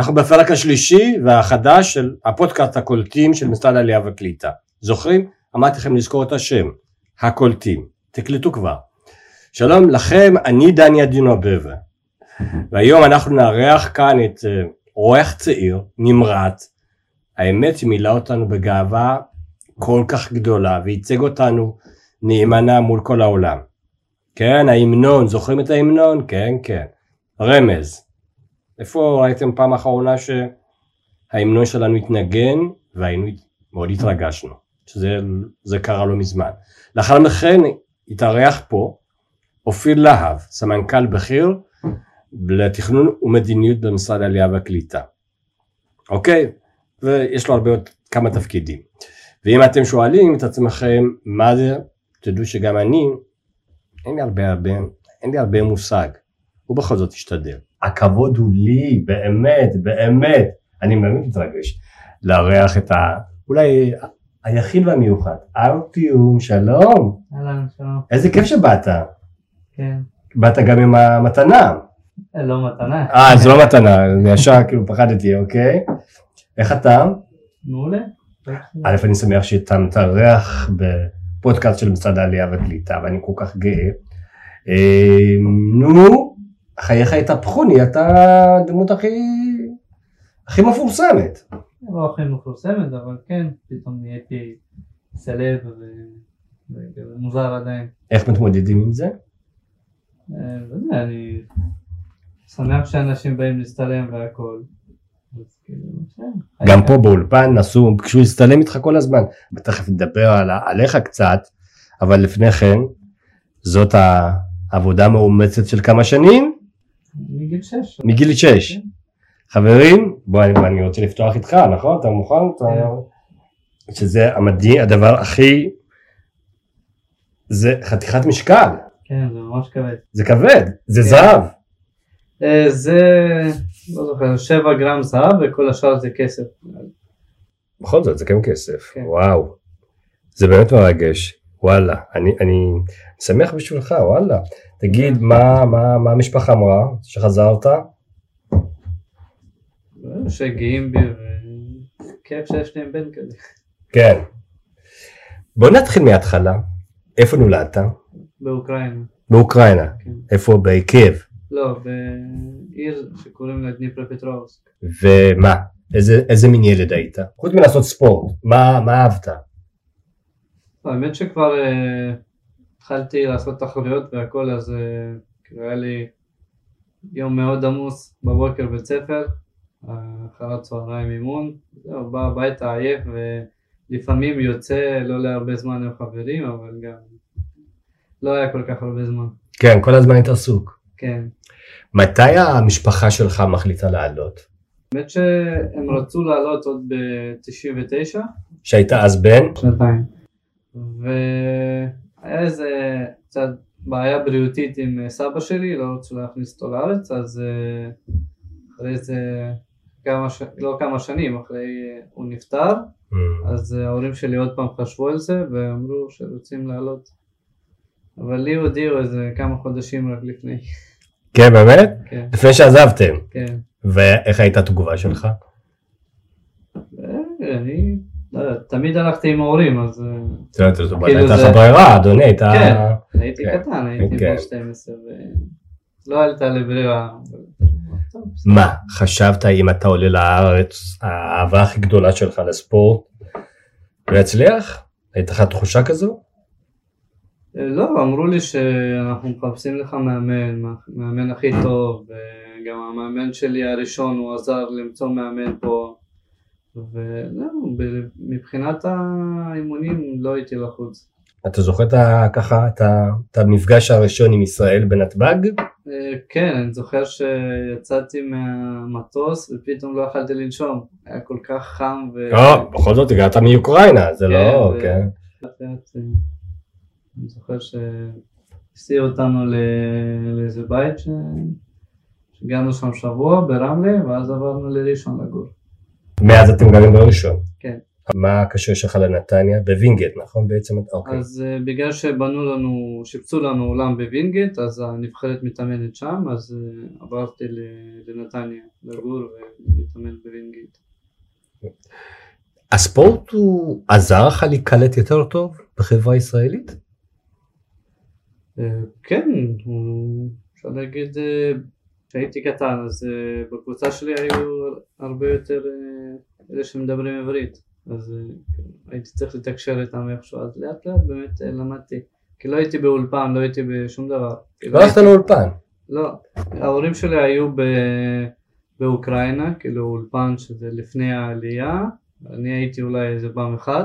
אנחנו בפרק השלישי והחדש של הפודקאסט הקולטים של משרד העלייה והקליטה. זוכרים? אמרתי לכם לזכור את השם, הקולטים. תקלטו כבר. שלום לכם, אני דניה דינובבה. והיום אנחנו נארח כאן את אה, רוח צעיר, נמרץ. האמת מילא אותנו בגאווה כל כך גדולה וייצג אותנו נאמנה מול כל העולם. כן, ההמנון, זוכרים את ההמנון? כן, כן. רמז. איפה ראיתם פעם אחרונה שההמנון שלנו התנגן והיינו מאוד התרגשנו, שזה קרה לא מזמן. לאחר מכן התארח פה אופיר להב, סמנכ"ל בכיר לתכנון ומדיניות במשרד העלייה והקליטה. אוקיי? ויש לו הרבה עוד כמה תפקידים. ואם אתם שואלים את עצמכם מה זה, תדעו שגם אני, אין לי הרבה הרבה, אין לי הרבה מושג, ובכל זאת אשתדל. הכבוד הוא לי, באמת, באמת, אני באמת מתרגש לארח את ה... אולי היחיד והמיוחד, ארטיום, שלום. אהלן, שלום. איזה כיף שבאת. כן. באת גם עם המתנה. אה, לא מתנה. אה, זו לא מתנה, אני ישר כאילו פחדתי, אוקיי? איך אתה? מעולה. א', אני שמח שאתה מתארח בפודקאסט של משרד העלייה והקליטה, ואני כל כך גאה. אה, נו, חייך התהפכו, נהיית הדמות הכי, הכי מפורסמת. לא הכי מפורסמת, אבל כן, פתאום נהייתי סלב ומוזר עדיין. איך מתמודדים עם זה? אה, לא יודע, אני שמח שאנשים באים להצטלם והכל. כאילו, כן. גם פה באולפן נסו, ביקשו להצטלם איתך כל הזמן. ותכף נדבר על, עליך קצת, אבל לפני כן, זאת העבודה המאומצת של כמה שנים? מגיל שש. מגיל שש. כן. חברים, בוא אני, רוצה לפתוח איתך, נכון? אתה מוכן? אתה... שזה המדהים, הדבר הכי... זה חתיכת משקל. כן, זה ממש כבד. זה כבד, זה כן. זהב. אה, זה, לא זוכר, 7 גרם זהב וכל השאר זה כסף. בכל זאת, זה גם כסף. כן. וואו. זה באמת מרגש. וואלה. אני, אני שמח בשבילך, וואלה. תגיד, מה, מה, מה המשפחה אמרה שחזרת? שגאים בי וכיף שיש להם בן כזה. כן. בוא נתחיל מההתחלה. איפה נולדת? באוקראינה. באוקראינה. כן. איפה? בקייב. לא, בעיר שקוראים לה דניפרופטרובסק. ומה? איזה, איזה מין ילד היית? חוץ מלעשות ספורט, מה, מה אהבת? האמת שכבר אה, התחלתי לעשות תחרויות והכל אז אה, כאילו היה לי יום מאוד עמוס בבוקר בית ספר, אחר הצהריים אימון, זהו, בא הביתה עייף ולפעמים יוצא לא להרבה זמן עם חברים אבל גם לא היה כל כך הרבה זמן, כן, כל הזמן היית עסוק. כן. מתי המשפחה שלך מחליטה לעלות? האמת שהם רצו לעלות עוד ב-99, שהיית אז בן? שנתיים. והיה איזה קצת בעיה בריאותית עם אה, סבא שלי, לא רצו להכניס אותו לארץ, אז אה, אחרי איזה כמה, ש... לא כמה שנים, אחרי אה, הוא נפטר, אז ההורים שלי עוד פעם חשבו על זה ואמרו שרוצים לעלות. אבל לי הודיעו איזה כמה חודשים רק לפני. כן, באמת? כן, לפני שעזבתם. כן. ואיך הייתה התגובה שלך? אני לא יודע, תמיד הלכתי עם ההורים, אז אה, כאילו הייתה לך ברירה, אדוני, הייתה... כן, הייתי כן. קטן, הייתי כן. בן 12 ולא הייתה לי ברירה. מה, חשבת אם אתה עולה לארץ, האהבה הכי גדולה שלך לספורט, הוא יצליח? הייתה לך תחושה כזו? אה, לא, אמרו לי שאנחנו מחפשים לך מאמן, מאמן הכי טוב, וגם המאמן שלי הראשון הוא עזר למצוא מאמן פה, וזהו, מבחינת האימונים לא הייתי לחוץ. אתה זוכר את ככה את את המפגש הראשון עם ישראל בנתב"ג? אה, כן, אני זוכר שיצאתי מהמטוס ופתאום לא יכלתי לנשום, היה כל כך חם ו... לא, בכל זאת הגעת מאוקראינה, זה לא, כן. לאט, אה, אני זוכר שהסיעו אותנו לאיזה בית ש... שגרנו שם שבוע ברמלה ואז עברנו לראשון לגור. מאז אתם גרים בראשון. כן. מה הקשר שלך לנתניה? בווינגייט, נכון בעצם? אוקיי. אז אה, בגלל שבנו לנו, שיפצו לנו אולם בווינגייט, אז הנבחרת מתאמנת שם, אז אה, עברתי לנתניה לגור ולהתאמן בווינגייט. הספורט הוא עזר לך להיקלט יותר טוב בחברה הישראלית? Uh, כן, הוא, אפשר להגיד, כשהייתי קטן, אז בקבוצה שלי היו הרבה יותר אלה שמדברים עברית. אז כן, הייתי צריך לתקשר איתם איכשהו, אז לאט לאט באמת אה, למדתי. כי לא הייתי באולפן, לא הייתי בשום דבר. לא הלכת לאולפן? לא, ההורים שלי היו ב... באוקראינה, כאילו אולפן שזה לפני העלייה, אני הייתי אולי איזה פעם אחד.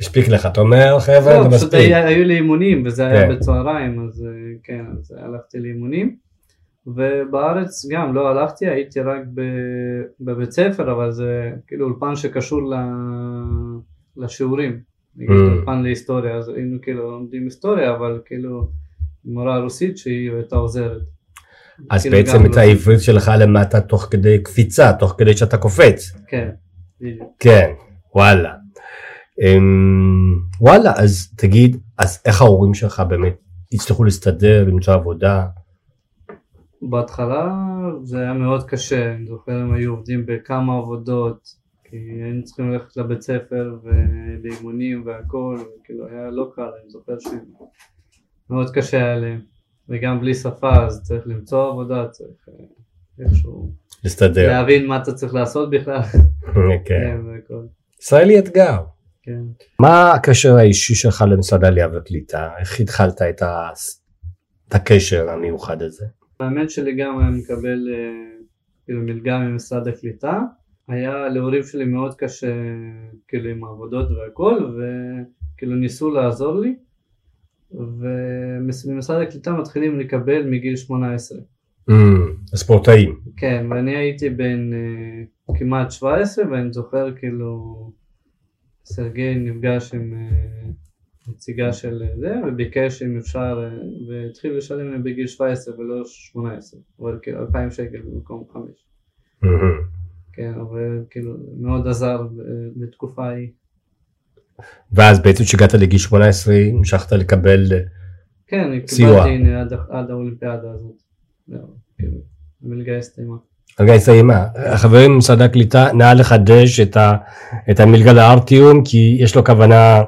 הספיק לך, אתה אומר חבר'ה, זה מספיק. לא, פשוט היו לי אימונים וזה היה כן. בצהריים, אז כן, אז הלכתי לאימונים. ובארץ גם לא הלכתי, הייתי רק בבית ספר, אבל זה כאילו אולפן שקשור לשיעורים, נגיד mm. אולפן להיסטוריה, אז היינו כאילו לומדים היסטוריה, אבל כאילו מורה רוסית שהיא הייתה עוזרת. אז כאילו בעצם את העברית שלך למטה תוך כדי קפיצה, תוך כדי שאתה קופץ. כן, בדיוק. כן, וואלה. אמ, וואלה, אז תגיד, אז איך ההורים שלך באמת הצליחו להסתדר, למצוא עבודה? בהתחלה זה היה מאוד קשה, אני זוכר הם היו עובדים בכמה עבודות, כי היינו צריכים ללכת לבית ספר ולאימונים והכל, וכאילו היה לא קל, אני זוכר שמאוד קשה היה להם, וגם בלי שפה אז צריך למצוא עבודה, צריך אה, איכשהו להסתדר, להבין מה אתה צריך לעשות בכלל, כן, ישראלי אתגר. כן. מה הקשר האישי שלך למשרד העלייה והקליטה? איך התחלת את הקשר המיוחד הזה? המאמן שלי גם היה מקבל אה, כאילו מלגה ממשרד הקליטה, היה להורים שלי מאוד קשה כאילו עם העבודות והכל וכאילו ניסו לעזור לי וממשרד הקליטה מתחילים לקבל מגיל 18. Mm, הספורטאים. כן, ואני הייתי בן uh, כמעט 17 ואני זוכר כאילו סרגי נפגש עם uh, נציגה של זה, וביקש אם אפשר, והתחיל לשלם להם בגיל 17 ולא 18, אבל כאילו 2,000 שקל במקום 5. כן, אבל כאילו מאוד עזר בתקופה ההיא. ואז בעצם כשהגעת לגיל 18 המשכת לקבל כן, סיוע. כן, קיבלתי עד, עד האולימפיאדה הזאת. כאילו, המלגה הסתיימה. המלגה הסתיימה. חברים ממשרד הקליטה, נא לחדש את, ה, את המלגה לארטיום כי יש לו כוונה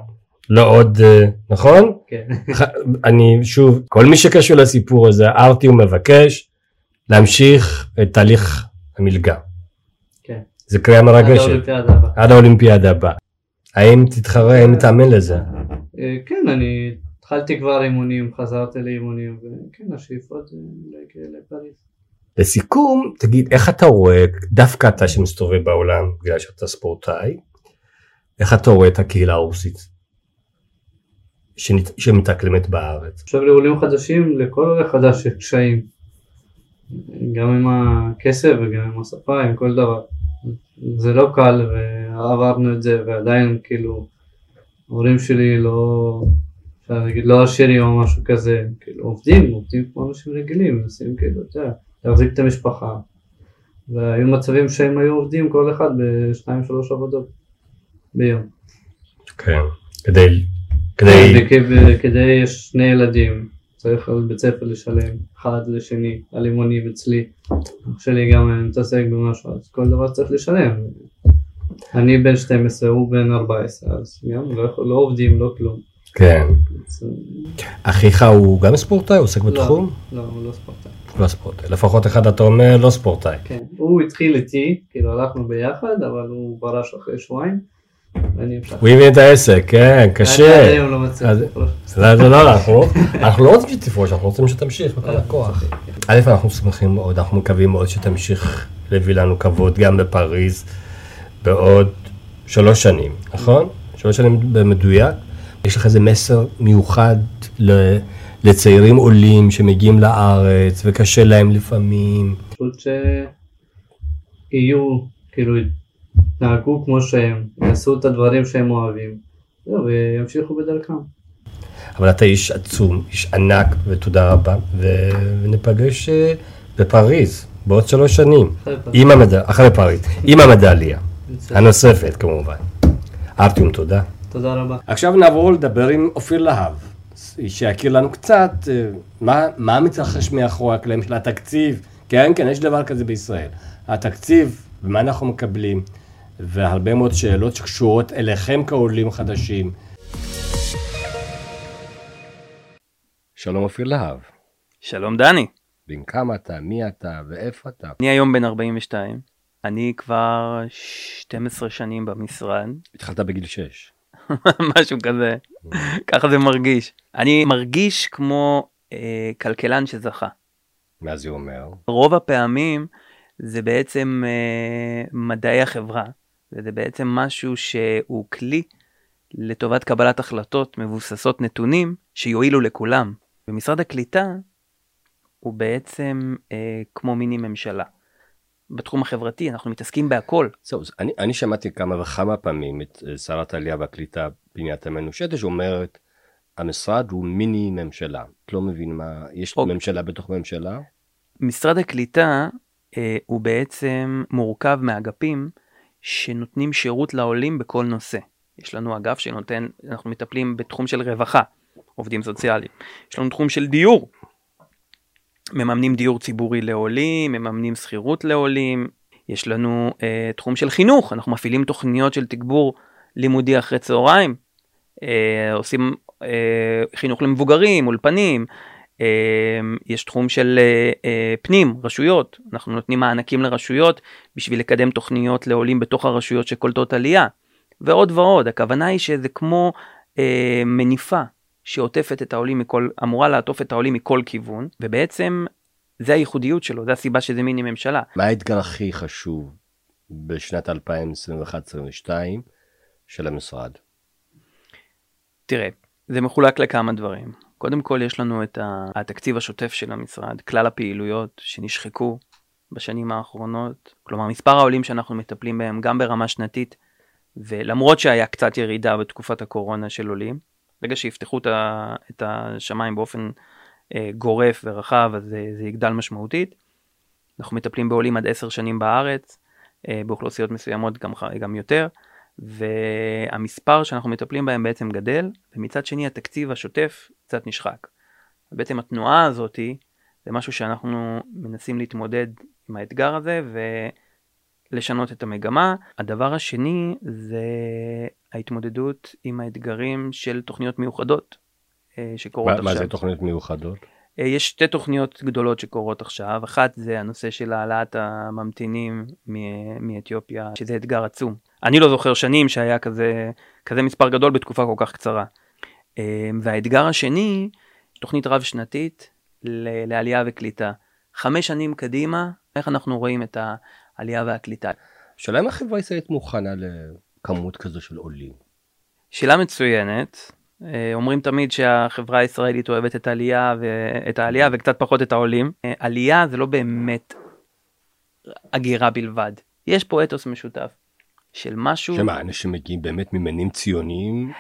לא עוד, אה, נכון? כן. אני שוב, כל מי שקשור לסיפור הזה, ארטי הוא מבקש להמשיך את תהליך המלגה. כן. זה קריאה מרגשת. עד האולימפיאדה הבאה. עד האולימפיאדה הבאה. האם תתחרה, האם תאמן לזה? אה, כן, אני התחלתי כבר אימונים, חזרתי לאימונים, וכן, השאיפות להגיע לפריז. לסיכום, תגיד, איך אתה רואה, דווקא אתה שמסתובב בעולם, בגלל שאתה ספורטאי, איך אתה רואה את הקהילה הרוסית? שמתאקלמת בארץ. עכשיו לעולים חדשים, לכל עולה חדש יש קשיים. גם עם הכסף וגם עם השפה, עם כל דבר. זה לא קל ועברנו את זה ועדיין כאילו ההורים שלי לא, אפשר להגיד לא עשירים או משהו כזה, כאילו עובדים, עובדים כמו אנשים רגילים, מנסים כאילו, אתה יודע, להחזיק את המשפחה. והיו מצבים שהם היו עובדים כל אחד בשתיים שלוש עבודות ביום. כן, כדי כדי... כדי יש שני ילדים, צריך על בית ספר לשלם אחד לשני, על אימונים אצלי, אח שלי גם מתעסק במשהו, אז כל דבר צריך לשלם. אני בן 12, הוא בן 14, אז גם לא, לא עובדים, לא כלום. כן. אחיך הוא גם ספורטאי? הוא עוסק לא, בתחום? לא, הוא לא ספורטאי. לא ספורטאי. לפחות אחד אתה אומר לא ספורטאי. כן, הוא התחיל איתי, כאילו הלכנו ביחד, אבל הוא פרש אחרי שבועיים. הוא הבין את העסק, כן, קשה. אני לא מצליח לא, לא, אנחנו לא רוצים שתפרוש, אנחנו רוצים שתמשיך בכל הכוח. א', אנחנו שמחים מאוד, אנחנו מקווים מאוד שתמשיך להביא לנו כבוד גם בפריז בעוד שלוש שנים, נכון? שלוש שנים במדויק. יש לך איזה מסר מיוחד לצעירים עולים שמגיעים לארץ וקשה להם לפעמים. פשוט שיהיו, כאילו, יתנהגו כמו שהם, יעשו את הדברים שהם אוהבים, וימשיכו בדרכם. אבל אתה איש עצום, איש ענק, ותודה רבה, וניפגש אה, בפריז בעוד שלוש שנים, עם המד... אחרי פריז, עם המדליה, הנוספת כמובן. ארטיום, תודה. תודה רבה. עכשיו נעבור לדבר עם אופיר להב, שיכיר לנו קצת אה, מה, מה מתרחש מאחורי הקלעים של התקציב. כן, כן, יש דבר כזה בישראל. התקציב, ומה אנחנו מקבלים, והרבה מאוד שאלות שקשורות אליכם כעולים חדשים. שלום אופיר להב. שלום דני. בן כמה אתה, מי אתה ואיפה אתה? אני היום בן 42. אני כבר 12 שנים במשרד. התחלת בגיל 6. משהו כזה, ככה זה מרגיש. אני מרגיש כמו אה, כלכלן שזכה. מה זה אומר? רוב הפעמים זה בעצם אה, מדעי החברה, וזה בעצם משהו שהוא כלי לטובת קבלת החלטות מבוססות נתונים שיועילו לכולם. ומשרד הקליטה הוא בעצם אה, כמו מיני ממשלה. בתחום החברתי אנחנו מתעסקים בהכל. זהו, אני, אני שמעתי כמה וכמה פעמים את אה, שרת העלייה והקליטה פינת תמנו שטה שאומרת המשרד הוא מיני ממשלה. את לא מבין מה, יש או... אוקיי. ממשלה בתוך ממשלה? משרד הקליטה אה, הוא בעצם מורכב מאגפים שנותנים שירות לעולים בכל נושא. יש לנו אגף שנותן, אנחנו מטפלים בתחום של רווחה, עובדים סוציאליים. יש לנו תחום של דיור, מממנים דיור ציבורי לעולים, מממנים שכירות לעולים, יש לנו אה, תחום של חינוך, אנחנו מפעילים תוכניות של תגבור לימודי אחרי צהריים, אה, עושים אה, חינוך למבוגרים, אולפנים, יש תחום של אה, אה, פנים, רשויות, אנחנו נותנים מענקים לרשויות בשביל לקדם תוכניות לעולים בתוך הרשויות שקולטות עלייה, ועוד ועוד, הכוונה היא שזה כמו אה, מניפה שעוטפת את העולים מכל, אמורה לעטוף את העולים מכל כיוון, ובעצם זה הייחודיות שלו, זה הסיבה שזה מיני ממשלה. מה האתגר הכי חשוב בשנת 2021-2022 של המשרד? תראה, זה מחולק לכמה דברים. קודם כל יש לנו את התקציב השוטף של המשרד, כלל הפעילויות שנשחקו בשנים האחרונות, כלומר מספר העולים שאנחנו מטפלים בהם גם ברמה שנתית, ולמרות שהיה קצת ירידה בתקופת הקורונה של עולים, ברגע שיפתחו את השמיים באופן אה, גורף ורחב, אז זה, זה יגדל משמעותית. אנחנו מטפלים בעולים עד עשר שנים בארץ, אה, באוכלוסיות מסוימות גם, גם יותר, והמספר שאנחנו מטפלים בהם בעצם גדל, ומצד שני התקציב השוטף קצת נשחק. בעצם התנועה הזאתי זה משהו שאנחנו מנסים להתמודד עם האתגר הזה, ו... לשנות את המגמה. הדבר השני זה ההתמודדות עם האתגרים של תוכניות מיוחדות אה, שקורות מה, עכשיו. מה זה תוכניות מיוחדות? אה, יש שתי תוכניות גדולות שקורות עכשיו, אחת זה הנושא של העלאת הממתינים מאתיופיה, שזה אתגר עצום. אני לא זוכר שנים שהיה כזה, כזה מספר גדול בתקופה כל כך קצרה. אה, והאתגר השני, תוכנית רב שנתית לעלייה וקליטה. חמש שנים קדימה, איך אנחנו רואים את העלייה והקליטה. השאלה אם החברה הישראלית מוכנה לכמות כזו של עולים? שאלה מצוינת. אה, אומרים תמיד שהחברה הישראלית אוהבת את העלייה, ואת העלייה וקצת פחות את העולים. אה, עלייה זה לא באמת הגירה בלבד. יש פה אתוס משותף של משהו... שמה, אנשים מגיעים באמת ממנים ציוניים?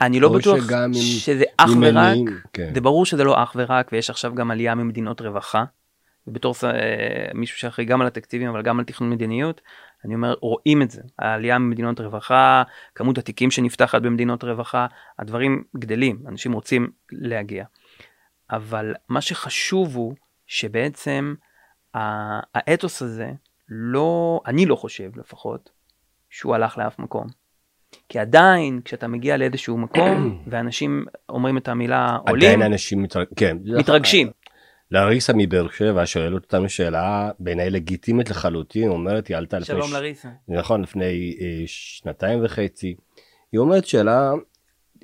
אני לא בטוח שזה אך ורק, כן. זה ברור שזה לא אך ורק, ויש עכשיו גם עלייה ממדינות רווחה. ובתור אה, מישהו שאחראי גם על התקציבים אבל גם על תכנון מדיניות, אני אומר רואים את זה, העלייה ממדינות רווחה, כמות התיקים שנפתחת במדינות רווחה, הדברים גדלים, אנשים רוצים להגיע. אבל מה שחשוב הוא שבעצם האתוס הזה לא, אני לא חושב לפחות, שהוא הלך לאף מקום. כי עדיין כשאתה מגיע לאיזשהו מקום ואנשים אומרים את המילה עולים, עדיין אנשים מתרג... כן. מתרגשים. לריסה מבאר שבע שואלת אותנו שאלה בעיניי לגיטימית לחלוטין, אומרת היא עלתה לפני... שלום ש... לריסה. נכון, לפני אה, שנתיים וחצי. היא אומרת שאלה,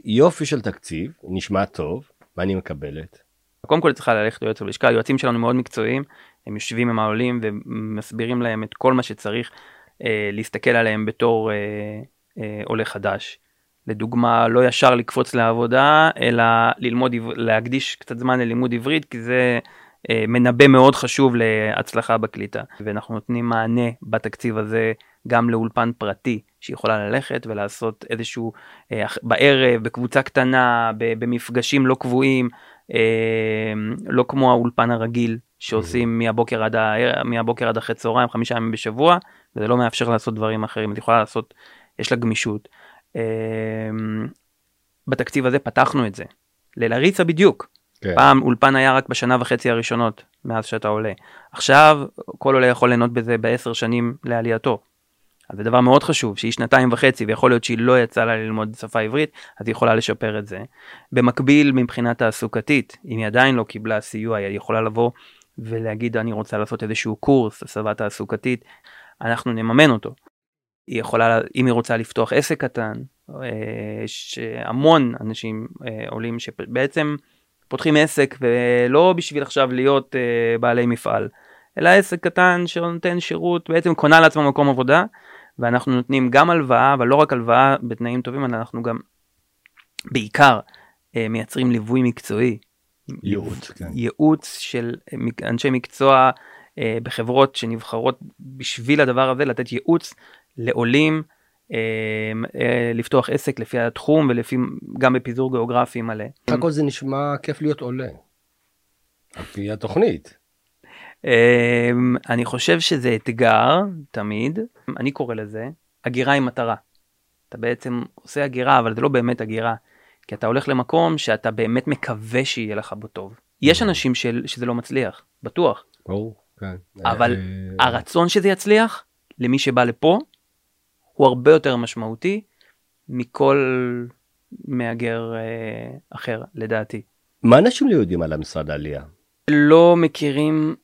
יופי של תקציב, נשמע טוב, מה אני מקבלת? קודם כל צריכה ללכת ליועץ בלשכה, היועצים שלנו מאוד מקצועיים, הם יושבים עם העולים ומסבירים להם את כל מה שצריך אה, להסתכל עליהם בתור אה, אה, עולה חדש. לדוגמה לא ישר לקפוץ לעבודה אלא ללמוד להקדיש קצת זמן ללימוד עברית כי זה מנבא מאוד חשוב להצלחה בקליטה ואנחנו נותנים מענה בתקציב הזה גם לאולפן פרטי שיכולה ללכת ולעשות איזשהו אה, בערב בקבוצה קטנה במפגשים לא קבועים אה, לא כמו האולפן הרגיל שעושים מהבוקר עד, מהבוקר עד אחרי צהריים חמישה ימים בשבוע וזה לא מאפשר לעשות דברים אחרים את יכולה לעשות יש לה גמישות. אה, בתקציב הזה פתחנו את זה. ללריסה בדיוק. כן. פעם אולפן היה רק בשנה וחצי הראשונות מאז שאתה עולה. עכשיו כל עולה יכול ליהנות בזה בעשר שנים לעלייתו. אז זה דבר מאוד חשוב שהיא שנתיים וחצי ויכול להיות שהיא לא יצאה לה ללמוד שפה עברית אז היא יכולה לשפר את זה. במקביל מבחינה תעסוקתית אם היא עדיין לא קיבלה סיוע היא יכולה לבוא ולהגיד אני רוצה לעשות איזשהו קורס הסבה תעסוקתית אנחנו נממן אותו. היא יכולה אם היא רוצה לפתוח עסק קטן אה, שהמון אנשים אה, עולים שבעצם פותחים עסק ולא בשביל עכשיו להיות אה, בעלי מפעל אלא עסק קטן שנותן שירות בעצם קונה לעצמו מקום עבודה ואנחנו נותנים גם הלוואה אבל לא רק הלוואה בתנאים טובים אנחנו גם בעיקר אה, מייצרים ליווי מקצועי. ייעוץ, כן. ייעוץ של אנשי מקצוע אה, בחברות שנבחרות בשביל הדבר הזה לתת ייעוץ לעולים אה, אה, לפתוח עסק לפי התחום ולפי גם בפיזור גיאוגרפי מלא. בסך הכל זה נשמע כיף להיות עולה. על פי התוכנית. אה, אני חושב שזה אתגר תמיד אני קורא לזה הגירה עם מטרה. אתה בעצם עושה הגירה אבל זה לא באמת הגירה כי אתה הולך למקום שאתה באמת מקווה שיהיה לך בו טוב. יש אנשים של, שזה לא מצליח בטוח ברור, כן. אבל אה, הרצון שזה יצליח למי שבא לפה הוא הרבה יותר משמעותי מכל מהגר אה, אחר לדעתי. מה אנשים לא יודעים על המשרד העלייה? לא מכירים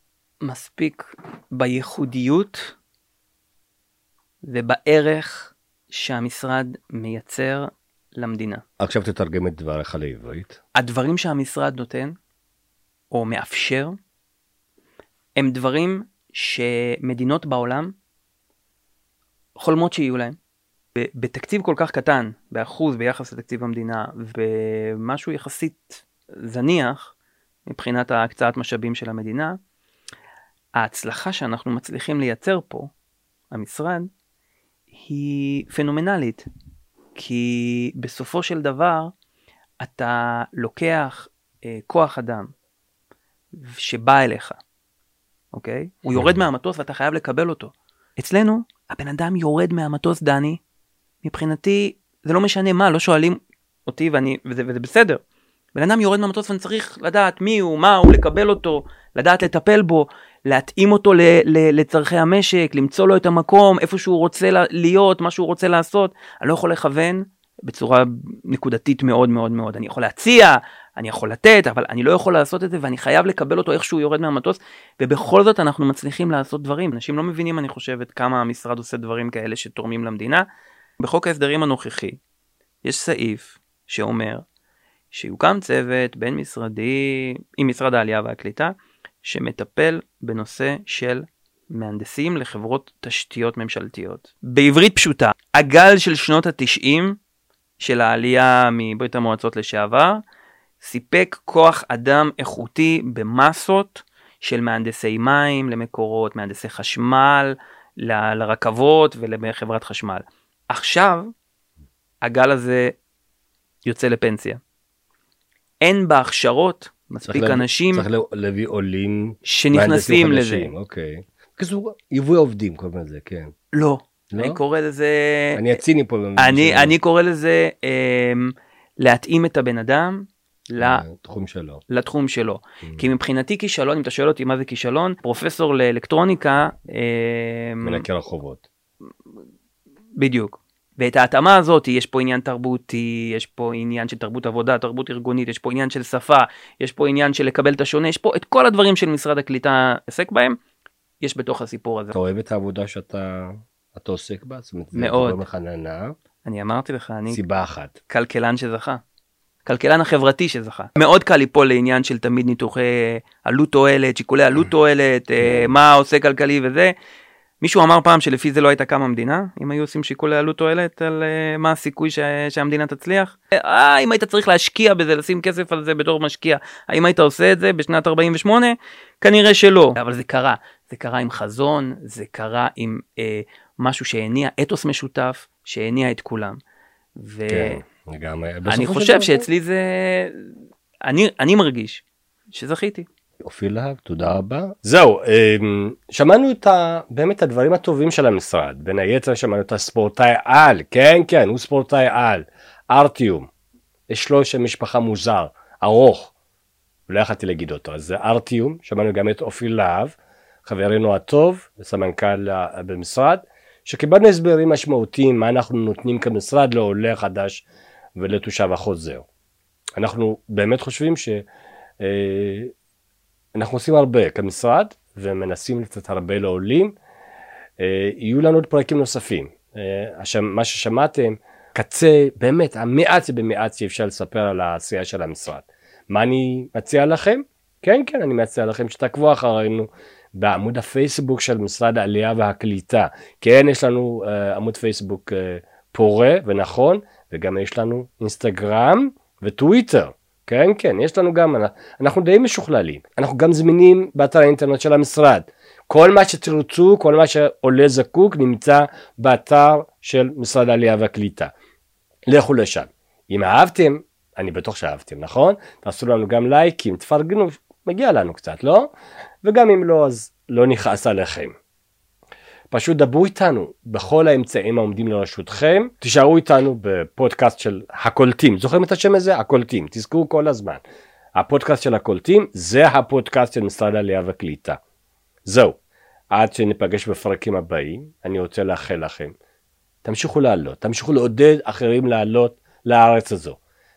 מספיק בייחודיות ובערך שהמשרד מייצר למדינה. עכשיו תתרגם את דבריך לעברית. הדברים שהמשרד נותן או מאפשר הם דברים שמדינות בעולם חולמות שיהיו להם. בתקציב כל כך קטן, באחוז ביחס לתקציב המדינה, ומשהו יחסית זניח מבחינת הקצאת משאבים של המדינה, ההצלחה שאנחנו מצליחים לייצר פה, המשרד, היא פנומנלית. כי בסופו של דבר אתה לוקח אה, כוח אדם שבא אליך, אוקיי? הוא יורד מהמטוס ואתה חייב לקבל אותו. אצלנו הבן אדם יורד מהמטוס דני, מבחינתי זה לא משנה מה, לא שואלים אותי ואני, וזה, וזה בסדר. בן אדם יורד מהמטוס ואני צריך לדעת מי הוא, מה הוא, לקבל אותו, לדעת לטפל בו, להתאים אותו ל, ל, לצורכי המשק, למצוא לו את המקום, איפה שהוא רוצה לה- להיות, מה שהוא רוצה לעשות. אני לא יכול לכוון בצורה נקודתית מאוד מאוד מאוד. אני יכול להציע, אני יכול לתת, אבל אני לא יכול לעשות את זה ואני חייב לקבל אותו איך שהוא יורד מהמטוס, ובכל זאת אנחנו מצליחים לעשות דברים. אנשים לא מבינים, אני חושב, את כמה המשרד עושה דברים כאלה שתורמים למדינה. בחוק ההסדרים הנוכחי יש סעיף שאומר שיוקם צוות בין משרדי עם משרד העלייה והקליטה שמטפל בנושא של מהנדסים לחברות תשתיות ממשלתיות. בעברית פשוטה, הגל של שנות התשעים של העלייה מברית המועצות לשעבר סיפק כוח אדם איכותי במסות של מהנדסי מים למקורות, מהנדסי חשמל ל- לרכבות ולחברת חשמל. עכשיו הגל הזה יוצא לפנסיה. אין בהכשרות מספיק אנשים צריך לה- להביא עולים. שנכנסים לזה. אוקיי. בקיצור, יבוא עובדים קוראים לזה, כן. לא, לא? אני קורא לזה, אני הציני פה. אני, אני קורא לזה אמ, להתאים את הבן אדם לתחום שלו. לתחום שלו. Mm. כי מבחינתי כישלון, אם אתה שואל אותי מה זה כישלון, פרופסור לאלקטרוניקה, אמ, מנקה רחובות. בדיוק. ואת ההתאמה הזאת יש פה עניין תרבותי, יש פה עניין של תרבות עבודה, תרבות ארגונית, יש פה עניין של שפה, יש פה עניין של לקבל את השונה, יש פה את כל הדברים של משרד הקליטה עסק בהם, יש בתוך הסיפור הזה. אתה אוהב את העבודה שאתה אתה עוסק בה? זאת אומרת, זה מאוד. גורם לך נהנה. אני אמרתי לך, אני סיבה אחת. כלכלן שזכה. כלכלן החברתי שזכה. מאוד קל ליפול לעניין של תמיד ניתוחי עלות תועלת, שיקולי עלות תועלת, אה, מה עושה כלכלי וזה. מישהו אמר פעם שלפי זה לא הייתה קמה מדינה, אם היו עושים שיקולי עלות תועלת על אה, מה הסיכוי ש- שהמדינה תצליח. אה, אם היית צריך להשקיע בזה, לשים כסף על זה בתור משקיע, האם היית עושה את זה בשנת 48? כנראה שלא. אבל זה קרה. זה קרה עם חזון, זה קרה עם אה, משהו שהניע אתוס משותף, שהניע את כולם. ו... כן. לגמרי. אני חושב שאצלי זה... אני, אני מרגיש שזכיתי. אופיר להב, תודה רבה. זהו, אמ, שמענו את ה, באמת הדברים הטובים של המשרד, בין היתר שמענו את הספורטאי על, כן כן, הוא ספורטאי על, ארטיום, יש לו שם משפחה מוזר, ארוך, לא יכלתי להגיד אותו, אז זה ארטיום, שמענו גם את אופיר להב, חברנו הטוב, סמנכ"ל במשרד, שקיבלנו הסברים משמעותיים מה אנחנו נותנים כמשרד לעולה חדש ולתושב החוזר. אנחנו באמת חושבים ש... אה, עושים הרבה כמשרד ומנסים לתת הרבה לעולים. אה, יהיו לנו עוד פרויקטים נוספים. אה, מה ששמעתם, קצה, באמת, המעט שבמעט שאפשר לספר על העשייה של המשרד. מה אני מציע לכם? כן, כן, אני מציע לכם שתעקבו אחרינו בעמוד הפייסבוק של משרד העלייה והקליטה. כן, יש לנו עמוד פייסבוק פורה ונכון, וגם יש לנו אינסטגרם וטוויטר. כן, כן, יש לנו גם, אנחנו די משוכללים. אנחנו גם זמינים באתר האינטרנט של המשרד. כל מה שתרצו, כל מה שעולה זקוק, נמצא באתר של משרד העלייה והקליטה. לכו לשם. אם אהבתם, אני בטוח שאהבתם, נכון? תעשו לנו גם לייקים, תפרגנו, מגיע לנו קצת, לא? וגם אם לא, אז לא נכעס עליכם. פשוט דברו איתנו בכל האמצעים העומדים לרשותכם, תישארו איתנו בפודקאסט של הקולטים, זוכרים את השם הזה? הקולטים, תזכרו כל הזמן. הפודקאסט של הקולטים זה הפודקאסט של משרד העלייה והקליטה. זהו, עד שניפגש בפרקים הבאים, אני רוצה לאחל לכם, תמשיכו לעלות, תמשיכו לעודד אחרים לעלות לארץ הזו.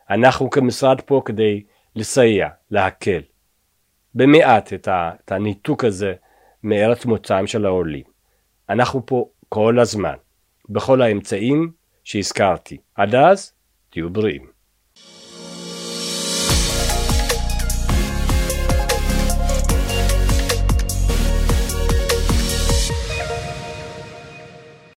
אנחנו כמשרד פה כדי לסייע, להקל, במעט את, הניתוק הזה מארץ מוצאם של העולים. אנחנו פה כל הזמן, בכל האמצעים שהזכרתי. עד אז, תהיו בריאים.